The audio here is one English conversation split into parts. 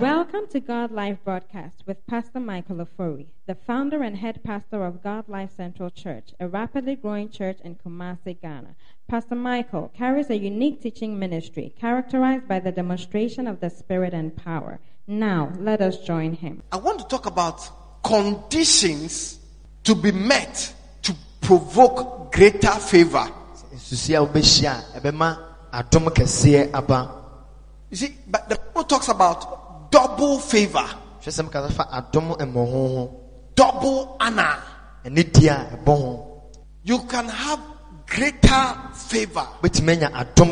Welcome to God Life broadcast with Pastor Michael Ofori, the founder and head pastor of God Life Central Church, a rapidly growing church in Kumasi, Ghana. Pastor Michael carries a unique teaching ministry characterized by the demonstration of the Spirit and power. Now, let us join him. I want to talk about conditions to be met to provoke greater favor. nsusu a wobɛhyia a ɛbɛma adom kɛseɛ aba You see, but the Bible talks about double favor, hwɛ sɛ mekasa fa adom mmɔho ho double honor. ɛne di a ɛbɔ ho You can have greater favor. wobɛtumi anya adom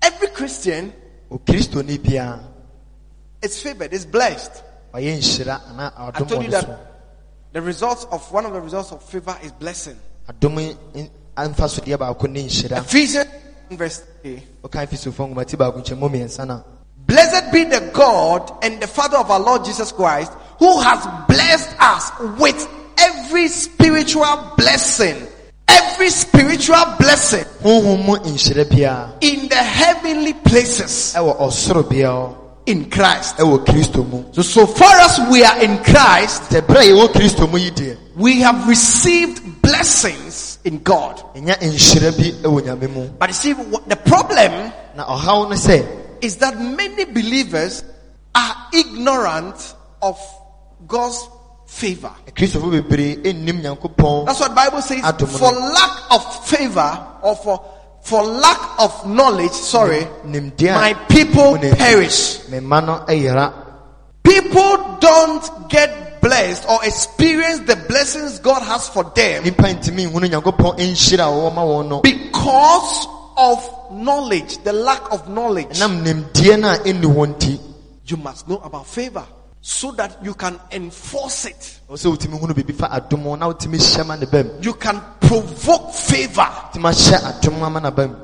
Every Christian is favored, is blessed. ɔyɛ nhyira anaa I told you wɔ ne so that the results of one of the results of favor is blessing. adom n- amfa so deɛ baako ne nhyira Ephesians verse 3. Woka efisofo nwoma ti baako nkyɛmu mmiɛnsa no a, Blessed be the God and the Father of our Lord Jesus Christ, who has blessed us with every spiritual blessing, every spiritual blessing honhom mu nhyira biara in the heavenly places. Ɛwɔ ɔsoro biara in Christ. ɛwɔ kristo mu. So, so far as we are in Christ, sɛ berɛ a yɛwɔ kristo mu yi deɛ we have received blessings in God. ɛnya nhyira bi ɛwɔ nyame mu. But you see, the problem na ɔhaw no sɛ is that many believers are ignorant of God's favor. kristofo bebree nnim nyankopɔn That's what the Bible says. For lack of favor or for for lack of knowledge, sorry, my people wo na nti, perish. me mma no ɛyera People don't get blessed or experience the blessings God has for them nipa ntumi nhunu nyankopɔn nhyira a wɔwɔ ma wɔn no because of knowledge, the lack of knowledge. ɛnam nimdeɛ no a ɛnni hɔ nti You must know about favor so that you can enforce it. ɛwɔ sɛ wotumi hunu biribi fa adom ho na wotumi hyɛ ma ne bam You can provoke favor. wotumi ahyɛ adom ama na bam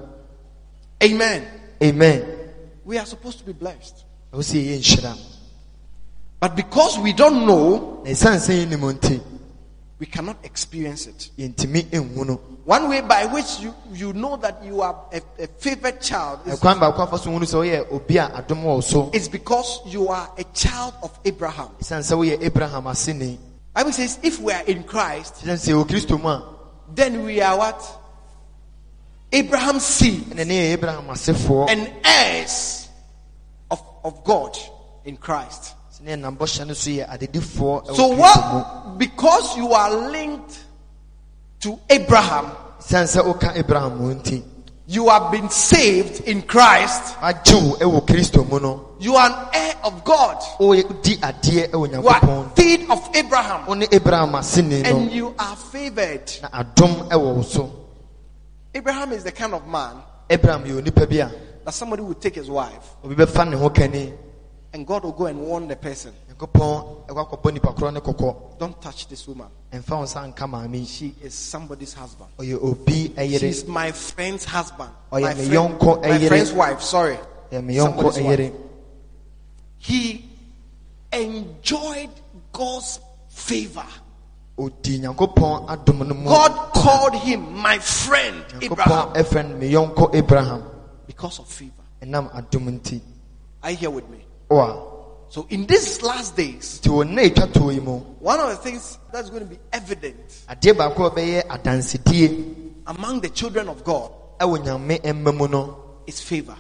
Amen. amen We are supposed to be blessed. ɛwɔ sɛ yɛyɛ nhyira But because we don't know, we cannot experience it. One way by which you, you know that you are a, a favored child is, ɛkwan baako afa so hunu sɛ woyɛ obi a adom wɔ wo so is because you are a child of Abraham. ɛsiane sɛ woyɛ abraham aseni Bible says if we are in Christ, kyerɛ sɛ yɛwɔ kristo mu a then we are what? Abraham's seed ɛne ne yɛ abraham asefoɔ and heirs of, of God in Christ. Sɛ ne yɛnam bɔhyɛ no so yɛ adedifoɔ So what? Because you are linked to Abraham, ɛsiane sɛ woka abraham mu nti you have been saved in Christ. agye wo ɛwɔ kristo mu no You are an heir of God. wodi adeɛ ɛwɔ You are seed of Abraham. wo abraham aseni no And you are favored. na adom ɛwɔ wo so Abraham is the kind of man abraham yɛ onipa bi a that somebody will take his wife obi bɛfa ne ho kani and God will go and warn the person. nyankopɔn ɛkɔ akɔbɔ nipa korɔ ne kɔkɔ Don't touch this woman. ɛmfa wo nsa nka maame yi She is somebody's husband. obi ɛyere my friend's husband. My, friend- my friend's wife. Sorry. ɛyɛ me yɔnko Somebody's wife. He enjoyed God's favor. odi nyankopɔn adom no mu God called him my friend Abraham nyankopɔn ɛfrɛ no me yɔnko abraham because of favor. ɛnam adom nti Are you here with me? So in these last days, nti wɔ nna ɛtwa toɔ yi mu one of the things that's going to be evident adeɛ baako a ɛbɛyɛ adansedie among the children of God ɛwɔ nyame mma mu no is favor.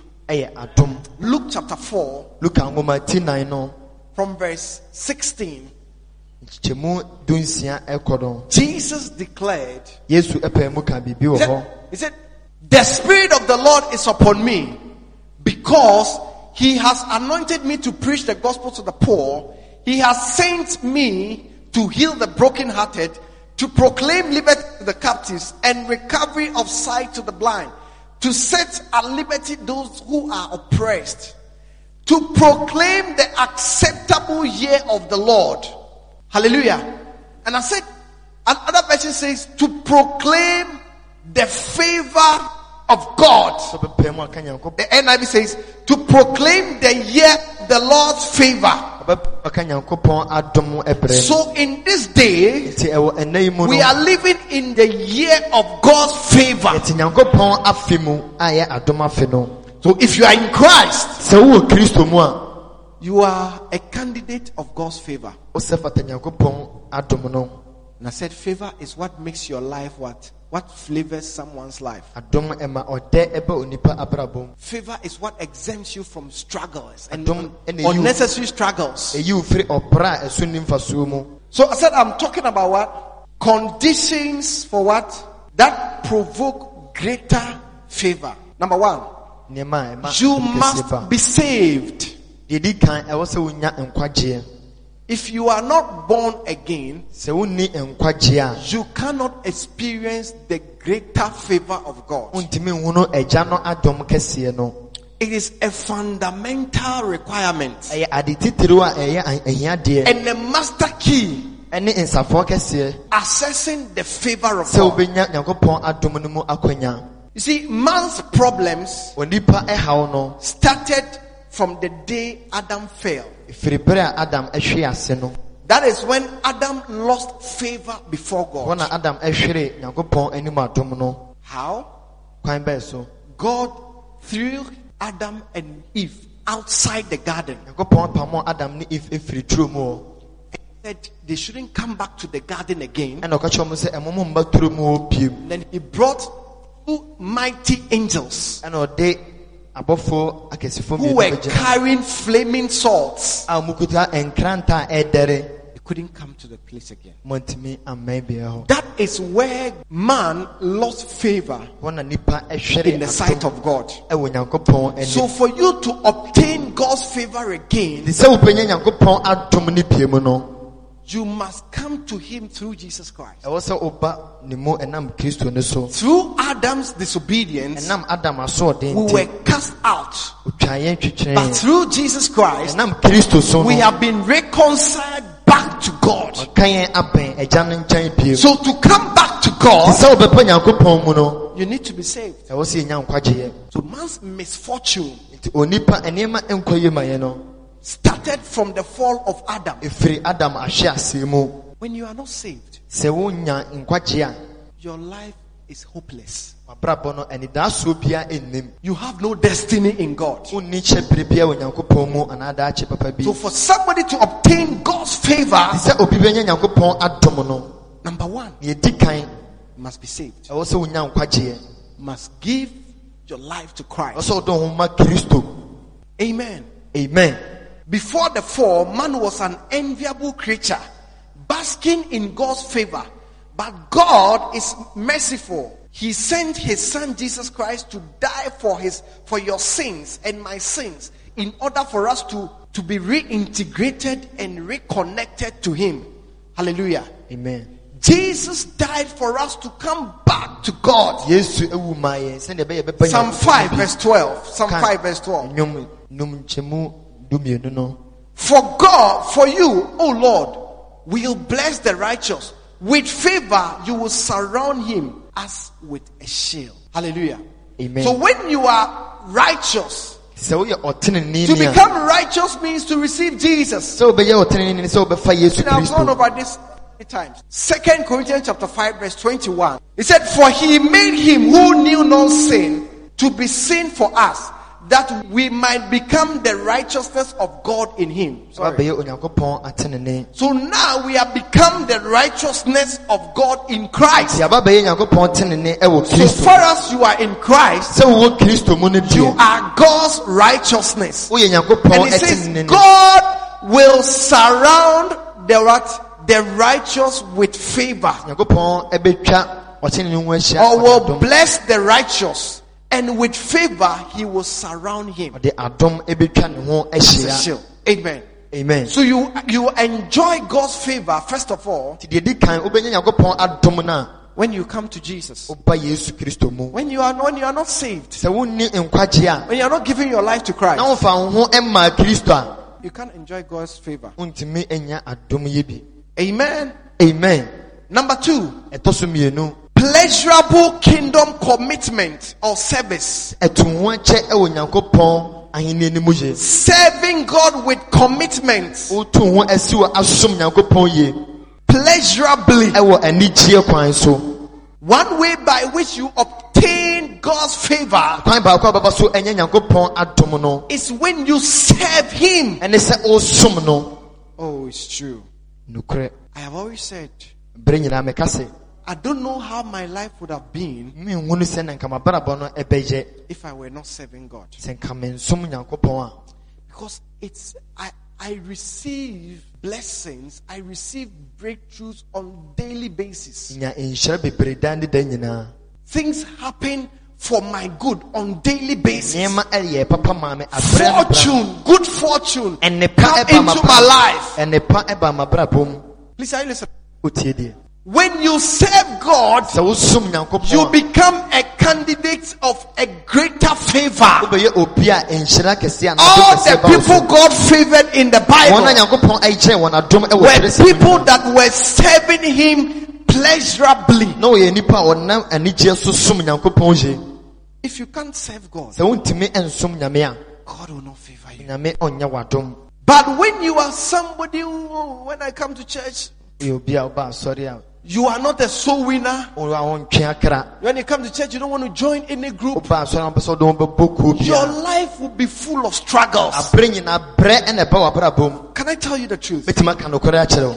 Luke chapter 4 luka nwoma ti nan no from verse 16, nkyekyɛmu dunsia ɛkɔ no Jesus declared, yesu ɛpɛ mu ka biribi he wɔ said, hɔ. he said, The Spirit of the Lord is upon me because He has anointed me to preach the gospel to the poor. He has sent me to heal the brokenhearted, to proclaim liberty to the captives and recovery of sight to the blind, to set at liberty those who are oppressed, to proclaim the acceptable year of the Lord. Hallelujah. And I said, another version says, to proclaim the favor of God. The NIV says, to proclaim the year, the Lord's favor. So in this day, we are living in the year of God's favor. So if you are in Christ, you are a candidate of God's favor. Wosɛ fata nyankopɔn adom no And I said, favor is what makes your life what? What flavors someone's life. adom ɛma ɔdɛ ɛbɛ onipa abrabom Favor is what exempts you from struggles and Adom ɛna ɛyi wo- unnecessary struggles. ɛyi wo firi ɔbra a ɛso ni mfasoɔ mu So I said, I'm talking about what? Conditions for what? That provoke greater favor. Number one, nneɛma a ɛma you must be saved. If you are not born again, sɛ wonni nkwagyeɛ a you cannot experience the greater favor of God. wontumi nhunu agya no adom kɛseɛ no It is a fundamental requirement ɛyɛ ade titiriw a ɛyɛ and a master key ɛne nsafoɔ kɛseɛ assessing the favor of sɛ God. nyankopɔn adom no mu akwanya You see, man's problems onipa ɛhaw no started from the day Adam fell. Ɛfiri adam ɛhwe ase no That is when Adam lost favor before God. na adam ɛhwere nyankopɔn anim adom no How? God threw Adam and Eve outside the garden. nyankopɔn pamɔ adam ne eve ɛfiri turo mu hɔ Said they shouldn't come back to the garden again. ɛna ɔka kyerɛ mu sɛ ɛmo mo mba turo mu hɔ biem Then he brought two mighty angels ɛna ɔde abɔfoɔ akɛsifo who were carrying flaming swords. a mukuta nkranta a ɛdɛre They couldn't come to the place again. mɔntumi ammɛn bea hɔ That is where man lost favor hɔ na nipa ɛhwere in the sight of God. So for you to obtain God's favor again, you must come to him through Jesus Christ. ɛwɔ sɛ woba ne mu ɛnam kristo no so Through Adam's disobedience, ɛnam adam asoɔden we were cast out. But through Jesus Christ, ɛnam kristo so we have been reconciled back to God. ɔka yɛn abɛn agya no nkyɛn pie mu So to come back to God, sɛ wobɛpɛ nyankopɔn mu no you need to be saved. ɛwɔ sɛ yɛnya nkwagyeɛ So man's misfortune nti onipa nneɛma nkɔ yie ma yɛ no started from the fall of Adam. adam ahwe aseɛ mu When you are not saved, sɛ wonya nkwagyeɛ a your life is hopeless. wabrabɔ no anidaasoɔ You have no destiny in God. wonni kyɛbere bia wɔ nyankopɔn mu anaa daakye papa bi So for somebody to obtain God's favor, sɛ obi bɛnya nyankopɔn adom number one, must be saved. ɛwɔ sɛ wonya You must give your life to Christ. sɛ wode wo ho Amen. amen Before the fall, man was an enviable creature, basking in God's favor. But God is merciful. He sent his son Jesus Christ to die for his, for your sins and my sins in order for us to, to be reintegrated and reconnected to him. Hallelujah. amen Jesus died for us to come back to God. yesu awu ma yɛn sɛdeɛ ɛbɛyɛ bɛba Psalm 5 verse 12. Psalm 5 verse 12. Nnwom nnwom nkyɛmu dumienu no For God, for you, O Lord, will bless the righteous. With favor, you will surround him as with a shield. Hallelujah. Amen. So when you are righteous, ɔtenenee to become righteous means to receive Jesus. sɛ wobɛyɛ ɔtenenee ni sɛ wobɛfa yesu And I've gone over this many times. Second Corinthians chapter 5 verse 21. He said, for he made him who knew no sin to be sin for us that we might become the righteousness of God in him. Sorry. wabɛyɛ onyankopɔn atenenee So now we have become the righteousness of God in Christ. nti aba bɛyɛ nyankopɔn tenenee ɛwɔ So far as you are in Christ, sɛ wowɔ kristo mu no you are God's righteousness. And it says God will surround the? The righteous with favor. nyankopɔn ɛbɛtwa ɔtenenee ho ahyia Or will bless the righteous. And with favor, he will surround him. ɔde adom ɛbɛtwa ne ho As a ahyia shield. Amen. amen So you, you enjoy God's favor, first of all, nti deɛ di kan wobɛnya nyankopɔn adom no a when you come to Jesus. woba yesu kristo mu When you are, when you are not saved. sɛ wonni nkwagye a When you are not giving your life to Christ, na wofa wo ho ɛmmaa kristo a you can't enjoy God's favor. wontumi anya adom yi bi Amen. amen Number two, ɛtɔ so mmienu pleasurable kingdom commitment or service. ɛto ho akyɛ ɛwɔ nyankopɔn ahenni no mu yie Serving God with commitment, woto ho asi wɔ asom nyankopɔn yie pleasurably. ɛwɔ anigyeɛ kwan so One way by which you obtain God's favor kwan baako a bɛba so ɛnyɛ nyankopɔn adom no is when you serve Him. ɛne sɛ ɔsom Oh, it's true. I have always said, berɛ nyinaa meka se I don't know how my life would have been menhunu sɛ na nka mabrabɔ no ɛbɛyɛ if I were not serving God. sɛ nka mensom nyankopɔn a Because it's, I, I receive blessings, I receive breakthroughs on daily basis. nya nhyira bebree da ne da nyinaa Things happen for my good on daily basis. nneɛma ɛyɛ papa maa me abrɛ no bra Fortune, good fortune, come into my life. ɛnepa ɛba mabrabɔ mu Please, are you listening? When you serve God, you become a candidate of a greater favor. wobɛyɛ obi a nhyira kɛseɛ a All the kɛseɛ ba wo so people God favored in the Bible nyankopɔn ɛkyerɛ wɔn adom ɛwɔ were people that were serving Him pleasurably. na wɔyɛ nipa a ɔnam anigyeɛ so som nyankopɔn yie If you can't serve God, sɛ wontumi nsom nyame a God will not favor you. nyame ɔnyɛ w'adom But when you are somebody who, when I come to church, a woba asɔre a you are not a soul winner. wo a wontwe akra When you come to church, you don't want to join any group. woba asɔre a wopɛ sɛ wode wo bɛbɔ kuo Your life will be full of struggles. aberɛ nyinaa berɛ ɛna ɛba w'abrabɔ mu Can I tell you the truth? mɛtumi aka nokorɛ akyerɛ wo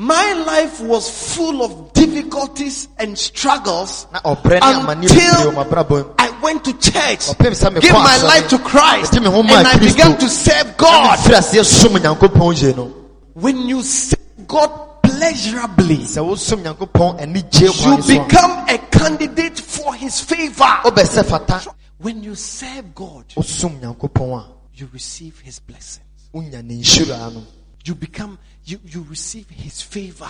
My life was full of difficulties and struggles na ɔbrɛ ne amanneɛ bebree wɔ m'abrabɔ mu I went to church, gave my life to Christ, megye me ho and I began to serve God. mefiri aseɛ som nyankopɔn yie no When you serve God pleasurably, sɛ wosom nyankopɔn anigye you kwan so a become a candidate for His favor. When you serve God, wosom nyankopɔn a you receive His blessings. wonya ne nhyiraa no You become, you, you receive His favor.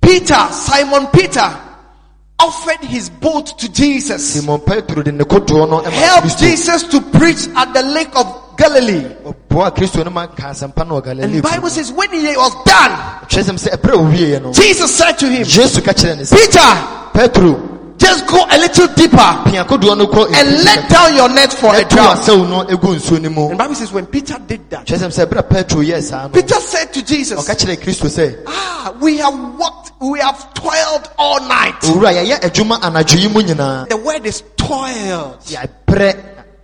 Peter, Simon Peter, offered his boat to Jesus. simon petro de ne kodoɔ no ma Helped Jesus to preach at the lake of Galilee. ɔboa kristo no ma ka asɛmpa no wɔ And the Bible says when he was done, kyerɛ sɛm sɛ ɛberɛ a ɔwieɛ no Jesus said to him, yesu ka kyerɛ ne sɛ Peter, petro just go a little deeper pia kodoɔ no kɔ and let down your net for a ɛto draught. asɛw no egu nsuo no mu And the Bible says when Peter did that, kyerɛ sɛm sɛ ɛberɛ a petro yɛɛ Peter said to Jesus, ɔka kyerɛ kristo sɛ Ah, we have worked, we have toiled all night. owura yɛyɛ adwuma anadwo yi mu nyinaa The word is toiled.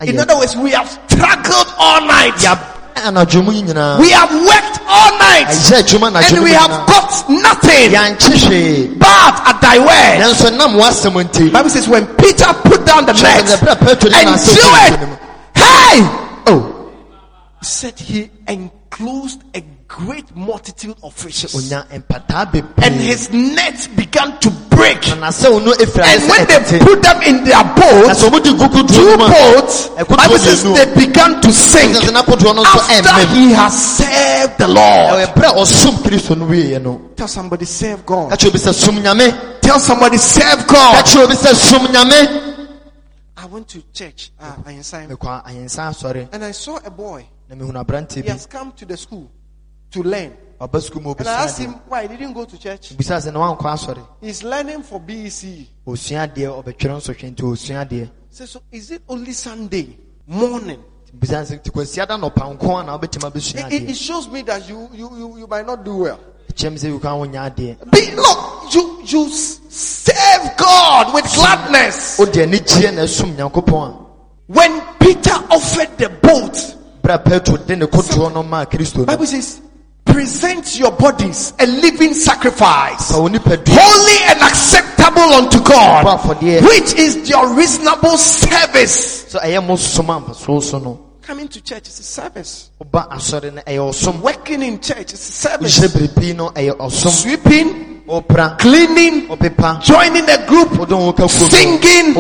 In other words, we have struggled all night. yɛabrɛ anadwo mu yi nyinaa We have worked all night. Ɛyɛ adwuma anadwo and we have got nothing. But at thy word. nanso nam w'asɛm nti. Bible says when Peter put down the net ɛberɛ a petro de and threw it, nsuo no mu hey, oh. He said he enclosed a great multitude of fishes. And his net began to break. na n'asɛw no efiri ayɛ And when they put them in their boat, sɛ ɔmo di two boats, Bible says they began to sink. ɛsɛ sɛ n'akodoɔ no nso after he has served the Lord. ɛwɔ ɛberɛ a ɔsom kristo no wieɛ no. Tell somebody, serve God. kyerɛ obi sɛ som nyame. Tell somebody, serve God. kyerɛ obi sɛ som nyame. I went to church, uh, in Simon, mekɔ and I saw a boy. na mehunu aberante He has come to the school to learn. ɔba sukuu mu And I asked him why he didn't go to church. bisa sɛ na wankɔ asɔre He's learning for BEC. ɔsua adeɛ ɔbɛtwerɛ nsɔhwɛ nti ɔsua adeɛ Say, so is it only Sunday morning? bisa sɛ nti kwasia da nɔpa nko a na wobɛtumi It, it- shows me that you, you, you, you might not do well. kyerɛ me sɛ wokwa wonya Be, look, you, you serve God with gladness. wode ani gyeɛ na ɛsom When Peter offered the boat, berɛ a petro de ne kotoɔ no maa kristo no Bible says, present your bodies a living sacrifice, fa wo nipadua holy and acceptable unto God, which is your reasonable service. sɛ ɛyɛ mo som ampasoɔ so no Coming to church is a service. woba asɔre no ɛyɛ ɔsom Working in church is a service. wohyɛ no ɛyɛ Sweeping, cleaning, joining a group, wode wo ka kurom singing,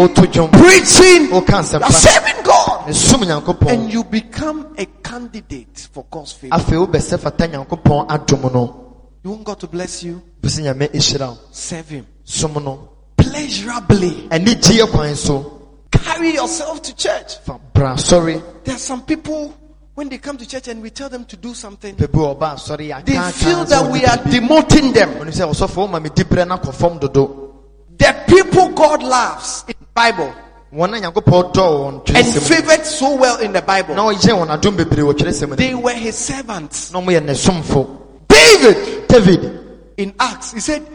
preaching, woka you are nsɛmpa serving God. And you become a candidate for God's favor. afei wobɛsɛ fata nyankopɔn adom no. You want God to bless you? bɛsɛ nyame ɛhyira wo. Serve Him. Pleasurably. ɛne gyeɛ kwan so. Carry yourself to church. asɔre There are some people, when they come to church and we tell them to do something, pɛ bi wɔ ɔba asɔre yɛ they feel that we are demoting them. ɔnim sɛ ɔsɔfo woma me diberɛ no akɔ fam dodo. The people God loves in the Bible wɔn a nyankopɔn dɔɔ wɔn and favored so well in the Bible, ɔyɛ wɔn adom bebree wɔ twerɛsɛm they were His servants. na ɔmoyɛ ne somfo. David, david! In Acts, he said,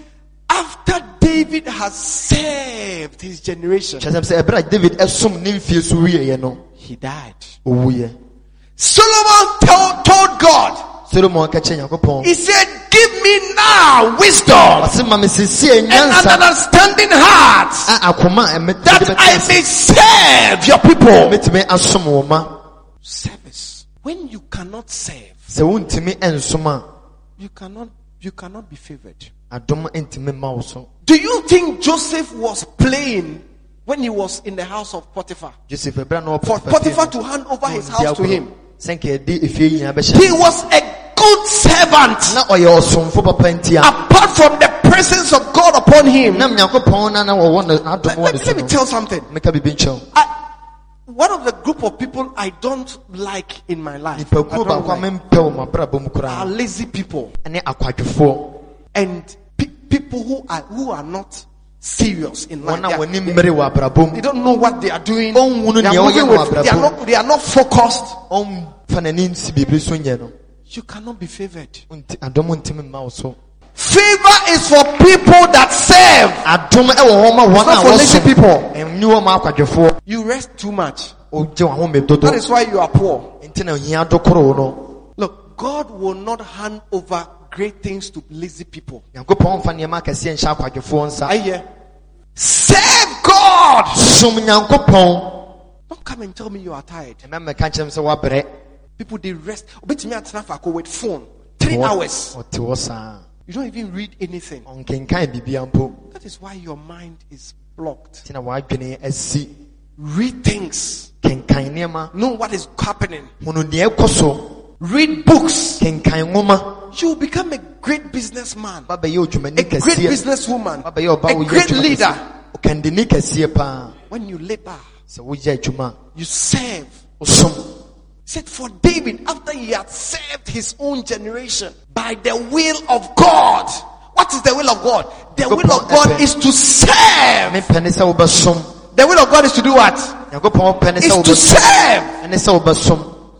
after David has served his generation, kyerɛ sɛ ɛberɛ a david ɛsom ne mfie so wieɛ no. he died. Solomon told, told God, solomon ka kyerɛ he said, give me now wisdom ɔse ma me sesie and an understanding heart a akoma a that I may serve your people. mɛtumi asom wɔ ma Service. When you cannot serve, sɛ wontumi ɛnsom a you cannot, you cannot be favored. adom ntumi ma wo so Do you think Joseph was playing when he was in the house of Potiphar? joseph ɛberɛ For Potiphar to hand over his house to him. Sɛ nka yɛde efie nyinaa He was a good servant. na ɔyɛ ɔsomfo papa nti a Apart from the presence of God upon him. nam nyankopɔn na na wɔwɔ ne- n'adom Let, let me, let me tell something. meka biribi nkyɛw I, one of the group of people I don't like in my life I nipakuo don't baako a like, mempɛ wɔ m'abrabɔ mu are lazy people and pe- people who are who are not serious in life. They, are- wɔne mmere wɔ abrabɔ they don't know what they are doing. They are, with- they are not they are not focused. ɔmfa n'ani nsi biribi so nyɛ no You cannot be favored. Nti- adom ntumi mma wo so Favor is for people that serve. adom ɛwɔ hɔ ma wɔn It's not for lazy people. ɛnni hɔ ma You rest too much. ogye wɔn ahome dodo That is why you are poor. nti na ohia dokoro no Look, God will not hand over great things to lazy people. nyankopɔn mfa nneɛma akɛseɛ nhyɛ akwadwofoɔ nsa I hear. Serve God. Don't come and tell me you are tired. ɛmɛ mmɛka kyerɛ m sɛ woabrɛ People they rest. Obetumi atena faako with phone. Three hours. ɔte hɔ saa You don't even read anything. ɔnkenkan biribia mpo That is why your mind is blocked. nti na w'adwene asi Read things. Know what is happening. Hunu deɛ ɛkɔ so Read books. You will become a great businessman. A great businesswoman. A great leader. kɛseɛ ɔkandini kɛseɛ paa When you labor, sɛ woyɛ adwuma you serve. He said for David, after he had served his own generation by the will of God. What is the will of God? The will of God is to serve. mepɛ ne sɛ wobɛsom The will of God is to do what? nyankopɔn pɛ ne Is to serve.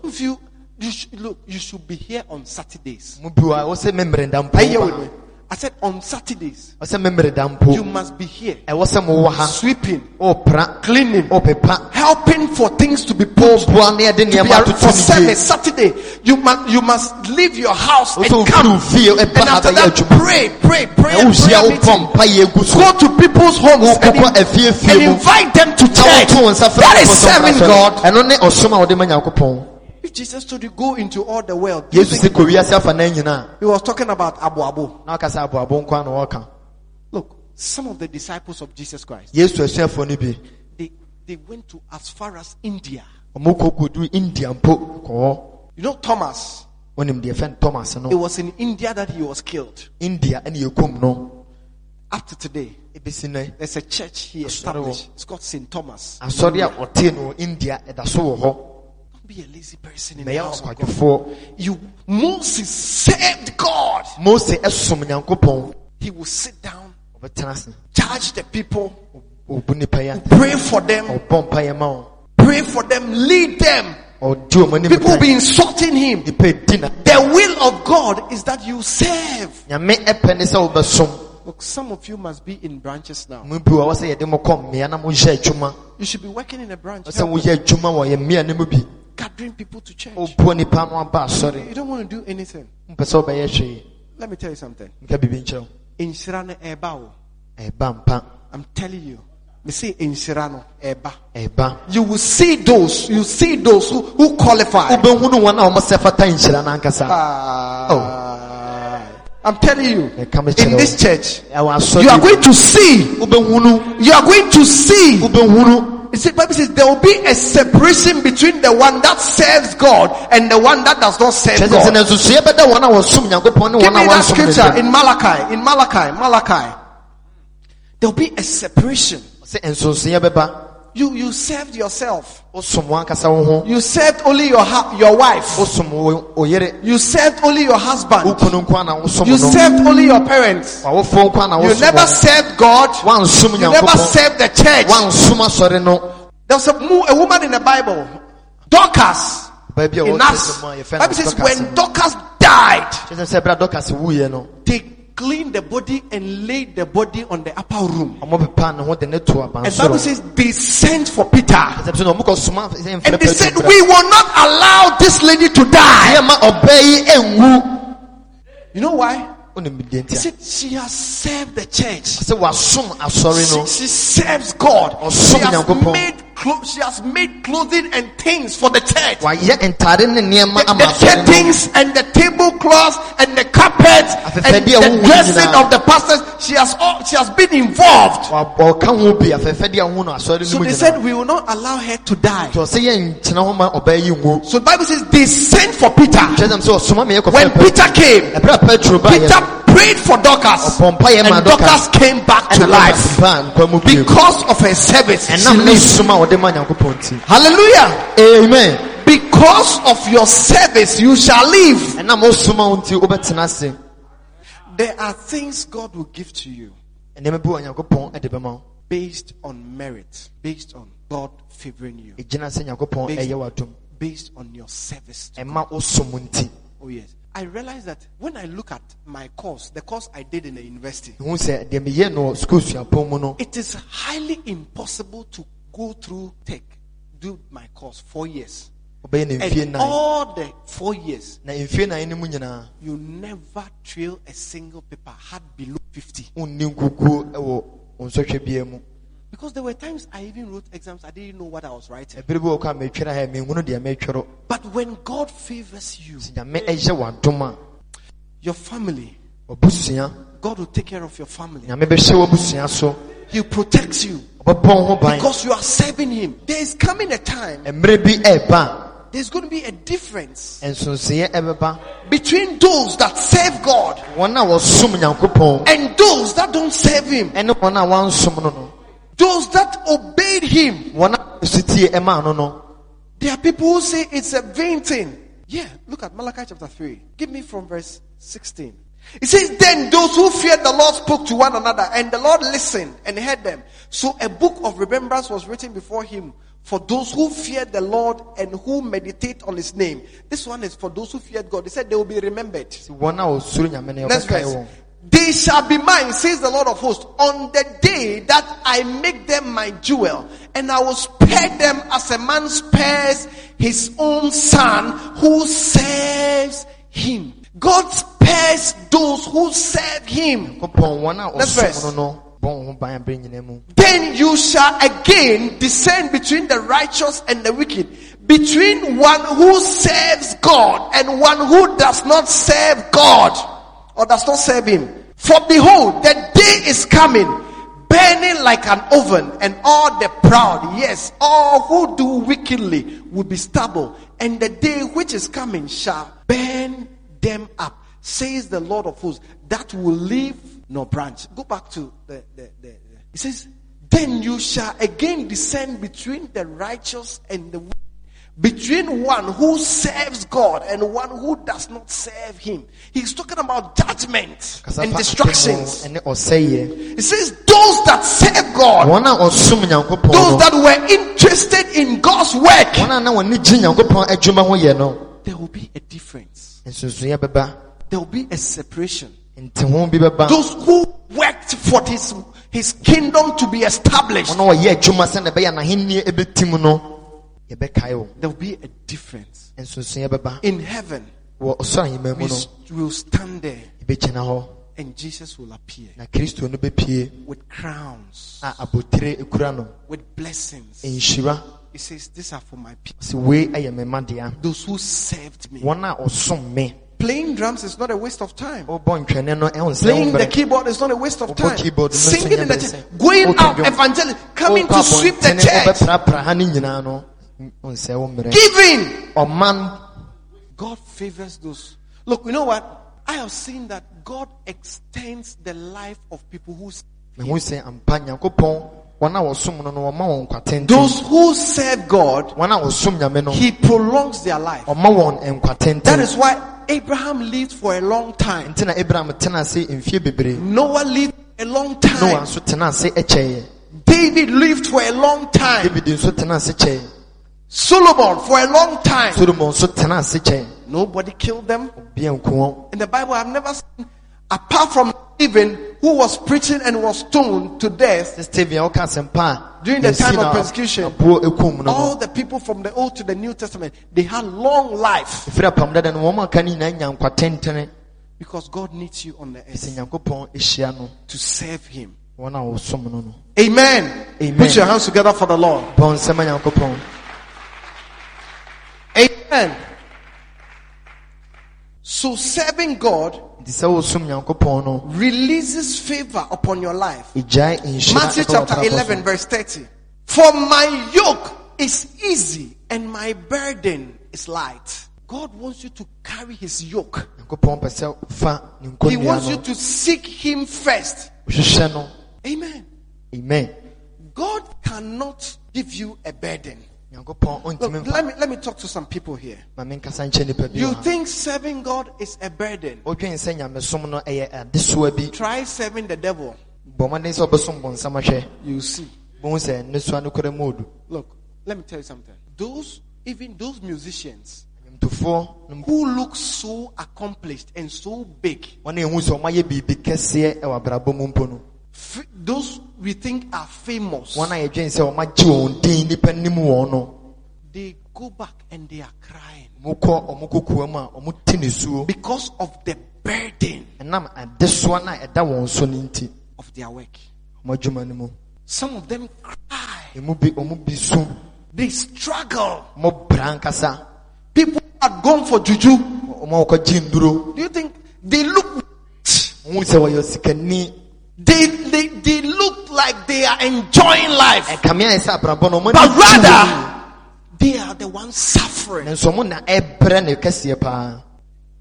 If you, you should, look, you should be here on Saturdays. mu bi a wo sɛ memmereda Are you here with mpo me? I said on Saturdays, wo sɛ memmereda you must be here. ɛwɔ sɛ mowɔ ha Sweeping, ɔpra cleaning, ɔpepa helping for things to be put yɛde to be ar- for service Saturday. You must you must leave your house and come. ɛba And after that, pray, pray, pray, na wohyia prayer wopɔ meeting. mpayɛ gu so Go to people's homes and, in- and invite them to church. woto wo nsa frɛ That is serving God. Sɔre. ɛno ne ɔsom a wode ma nyankopɔn If Jesus told you go into all the world, do you yesu think sɛ kɔ wiase afa na nyinaa he was talking about Abu Abu. na waka sɛ aboabo nkwa na wɔka Look, some of the disciples of Jesus Christ, yesu asuafoɔ no bi they they went to as far as India. ɔmo kɔ kɔduru india mpo You know Thomas. wonim deɛ fɛn thomas It no was in India that he was killed. india ɛne yɛkum no Up to today, nɛ there's a church he established. It's called St. Thomas. asɔre a ɔtee no wɔ india ɛda so wɔ hɔ Don't be a lazy person in the house of God. You Moses served God. mose ɛsom nyankopɔn He will sit down, charge the people, ɔbu nipa yɛ pray for them, ɔbɔ mpayɛ ma wɔn pray for them, lead them. ɔdi wɔn anim People will be insulting him. nipa edi na The will of God is that you serve. nyame ɛpɛ ne sɛ wobɛsom Look, some of you must be in branches now. mu bi wɔ hɔ sɛ yɛde mo kɔ mmea na moyɛ adwuma You should be working in a branch, helping, woyɛ adwuma wɔ yɛ mmea no mu bi gathering people to church. wobuo nipa no aba asɔre You don't want to do anything. mpɛ sɛ wobɛyɛ hwee Let me tell you something. nka biribi nkyerɛw In Shirano Eba, ɛba mpa. I'm telling you. Me say in Shirano Eba. ɛba You will see those, you see those who, who qualify. wobɛhunu wɔn a wɔn sɛ fata nhyira no ankasa. Ah, I'm telling you, in this church, you are going to see, you are going to see. It says, Bible says there will be a separation between the one that serves God and the one that does not serve kyerɛ sɛ God. sɛ nsusuɛ bɛda wɔn a wɔsom nyankopɔn ne Give me that scripture in Malachi, in Malachi, Malachi. There will be a separation. Sɛ nsusuɛ bɛba You, you served yourself. wosom wankasa wo ho You served only your, ha- your wife. wosom wo wo yere You served only your husband. wo kunu nko a na wosom You served only your parents. wawofo nko a na You never served God. You never served the church. wansom asɔre no There was a, a woman in the Bible, Dorcas, in wɔte Acts. sɛ mu a yɛfrɛ no Bible says when. Dorcas died, kyerɛ sɛ sɛ ɛberɛ a dɔkas wuyɛ no they cleaned the body and laid the body on the upper room. ɔmo pepa ne ho de ne to And Bible says they sent for Peter. ɛsɛ so na ɔmo kɔ soma And they said, we will not allow this lady to die. yɛ ma ɔbɛ yi enwu You know why? He said, she has served the church. sɛ wasom asɔre She, she serves God. She has made she has made clothing and things for the church. wayɛ ntade ne nneɛma The, the curtains and the tablecloths and the carpets and the dressing of the pastors. She has all, she has been involved. Wa- ɔka ho bi afɛfɛdeɛ a ho no asɔre So they said we will not allow her to die. nti ɔsɛ yɛ nkyena ho ma ɔbɛ yi nwu So the Bible says they sent for Peter. kyerɛ sɛ sɛ ɔsoma me yɛ When Peter came, ɛberɛ a petro ba yɛ Peter prayed for Dorcas. Ɔbɔ mpaeɛ maa And Dorcas. Came back to life nkwa mu bio because of her service. She ɛnam ne lived. som a wɔde ma nyankopɔn nti Hallelujah. amen Because of your service, you shall live. ɛnam wosom a wo nti wobɛtena ase There are things God will give to you nneɛma bi wɔ nyankopɔn de bɛma wo based on merit, based on God favoring you, ɛgyina sɛ nyankopɔn Based- based on your service. Oh, yes. I realize that when I look at my course, the course I did in the university, hu sɛ deɛ meyɛ no wɔ sukuu suapɔn mu no it is highly impossible to go through tech, do my course four years. And all the four years, na mfie nan no mu nyinaa you never trail a single paper had below 50. Wonni nkukuo wɔ wo nsɔhwɛ biara mu Because there were times I even wrote exams, I didn't know what I was writing. ɛbere bi wɔ kɔ a metwerɛ ha menhunu deɛ metwerɛ But when God favors you, sɛ nyame ɛyɛ w'adom a your family, God will take care of your family. nyame bɛhyɛ w'abusua so. He protects you. Ɔbɛbɔ wo ho ban because you are serving Him. There is coming a time, mmerɛ bi ɛɛba there's going to be a difference a nsonseeɛ ɛbɛba between those that serve God wɔn a wɔsom nyankopɔn and those that don't serve Him. Ɛne wɔn a wɔansom no no Those that obeyed Him. wɔn a sutie ɛmaa no no There are people who say it's a vain thing. Yeah, look at Malachi chapter 3. Give me from verse 16. It says, Then those who feared the Lord spoke to one another, and the Lord listened and heard them. So a book of remembrance was written before him for those who feared the Lord and who meditate on his name. This one is for those who feared God. They said they will be remembered. wɔn a wɔsuro nyame no Next verse. They shall be mine, says the Lord of hosts, on the day that I make them my jewel, and I will spare them as a man spares his own son who serves him. God spares those who serve him. Then you shall again discern between the righteous and the wicked, between one who serves God and one who does not serve God or does not serve him. For behold, the day is coming, burning like an oven, and all the proud, yes, all who do wickedly will be stubble, and the day which is coming shall burn them up, says the Lord of hosts, that will leave no branch. Go back to the, the, the, the says, then you shall again discern between the righteous and the wicked, between one who serves God and one who does not serve him. He's talking about judgment and destructions. atemu ɛne ɔsɛeɛ It says those that serve God, wɔn a ɔsom nyankopɔn those that were interested in God's work, wɔn a na wɔn ani gye nyankopɔn adwuma ho yɛ no there will be a difference. There will be a separation. Those who worked for his, his kingdom to be established, there will be a difference. In heaven, wɔ ɔsoro ahemman we mu no s- will stand there. and Jesus will appear. Na kristo no bɛpie with crowns, a abotire ekura no. With blessings. He says, These are for my people, sɛ wei ɛyɛ me mma dea. Those who served me. wɔn a ɔsom me. Playing drums is not a waste of time. wobɔ ntwɛne no ɛho nsɛ Playing the keyboard is not a waste of time. Singing in the church, going out, dwom. evangelism, coming to sweep the church, wobɛprapra ha no nyinaa no nsɛ wo mmerɛ giving. ɔman God favors those. Look, you know what? I have seen that God extends the life of people who mehu sɛ ampa nyankopɔn wɔn a wɔsom no no wɔma wɔn nkwatenten those who serve God, wɔn a wɔsom nyame no He prolongs their life. That is why Abraham lived for a long time. nti na abraham tena ase mfie bebree Noah lived a long time. nso tena ase kyɛeɛ David lived for a long time. Solomon for a long time. solomon ase Nobody killed them. bia nko wɔn In the Bible, I've never seen apart from Stephen, who was preaching and was stoned to death, stephen a ɔka asɛmpa During the time of persecution, aboɔ ekum no all the people from the Old to the New Testament, they had long life efiri apam dada no wɔn a aka ne nyinaa nya nkwa tentene because God needs you on the earth nyankopɔn ahyia no to serve Him. wɔn a wɔsom no no Amen. Amen. Put your hands together for the Lord. bɔ nsɛm a nyankopɔn Amen. So serving God nti sɛ wosom nyankopɔn no releases favor upon your life. Matthew chapter 11 verse 30. For my yoke is easy and my burden is light. God wants you to carry his yoke. nyankopɔn pɛ sɛ fa ne He wants you to seek him first. Amen. amen God cannot give you a burden. Look, let me let me talk to some people here. ma menkasa nkyɛ nnipa bi You think serving God is a burden? wodwen sɛ nyamesom no ɛyɛ adesoa bi Try serving the devil. bɔ mmɔden sɛ wobɛsom bɔnsam ahwɛ You see. bohu sɛ nnesoa no kora mu odu Look, let me tell you something. Those even those musicians who look so accomplished and so big, wɔn a ɛhu sɛ ɔmayɛ biribi kɛseɛ ɛwɔ abrabɔ mu mpo no f- those we think are famous, wɔn a yɛdwen sɛ ɔmagye wɔn din nnipa nim wɔn no they go back and they are crying mokɔ ɔmo kokoa mu a ɔmo te ne suo because of the burden ɛnam adesoa no a ɛda wɔn so no of their work. ɔmo adwuma no mu Some of them cry. emu bi ɔmo bi su They struggle. People are gone for juju. ɔmo a wɔkɔgye nduro Do you think they look? Ɔmo sɛ wɔyɛ sikani They they they look like they are enjoying life, ɛkame ayɛ sɛ abrabɔ no ɔmo but ani gye wɔn rather they are the ones suffering. nanso ɔmo na ɛbrɛ ne kɛseɛ paa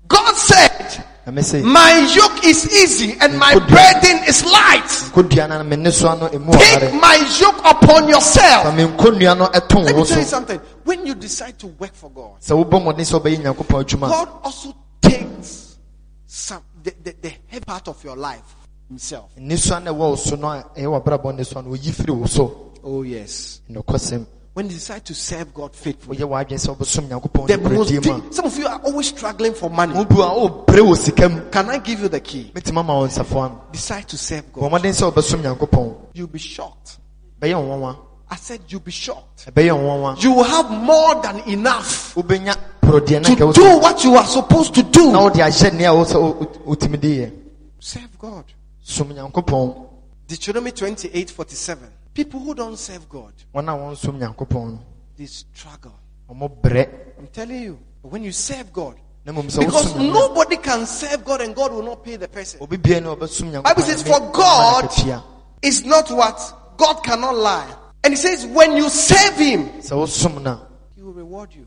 God said, na me se "My yoke is easy and my burden is light." kodua no me nnesoa no emu Take my yoke upon yourself. me nkonnua no ɛto Let me tell you something. When you decide to work for God, sɛ wobɔ mmɔden sɛ wobɛyɛ nyankopɔn adwuma God also takes some the, the, the heavy part of your life Himself. nnesoa no ɛwɔ wo so no eh, a ɛyɛ w'abrabɔ nnesoa no oyi firi wo so Oh yes. When you decide to serve God faithfully, woyɛ w'adwene sɛ wobɛsom nyankopɔn the most deep, some of you are always struggling for money. wobu a wobrɛ wɔ sika mu Can I give you the key? mɛtumi ama wo nsafo ano Decide to serve God. mmɔden sɛ wobɛsom nyankopɔn You'll be shocked. I said you'll be shocked. ɛbɛyɛ wo nwanwa You will have more than enough wobɛnya porɔdeɛ na to do what you are supposed to do. Serve God. Deuteronomy 28 47. People who don't serve God, wɔn a wɔnsom nyankopɔn no they struggle. I'm telling you. When you serve God, na mmom sɛ because nobody can serve God and God will not pay the person. a, obi bia ne ɔbɛsom nyankopɔn Bible says, For God is not what God cannot lie. And He says, when you serve Him, sɛ wosom no He will reward you.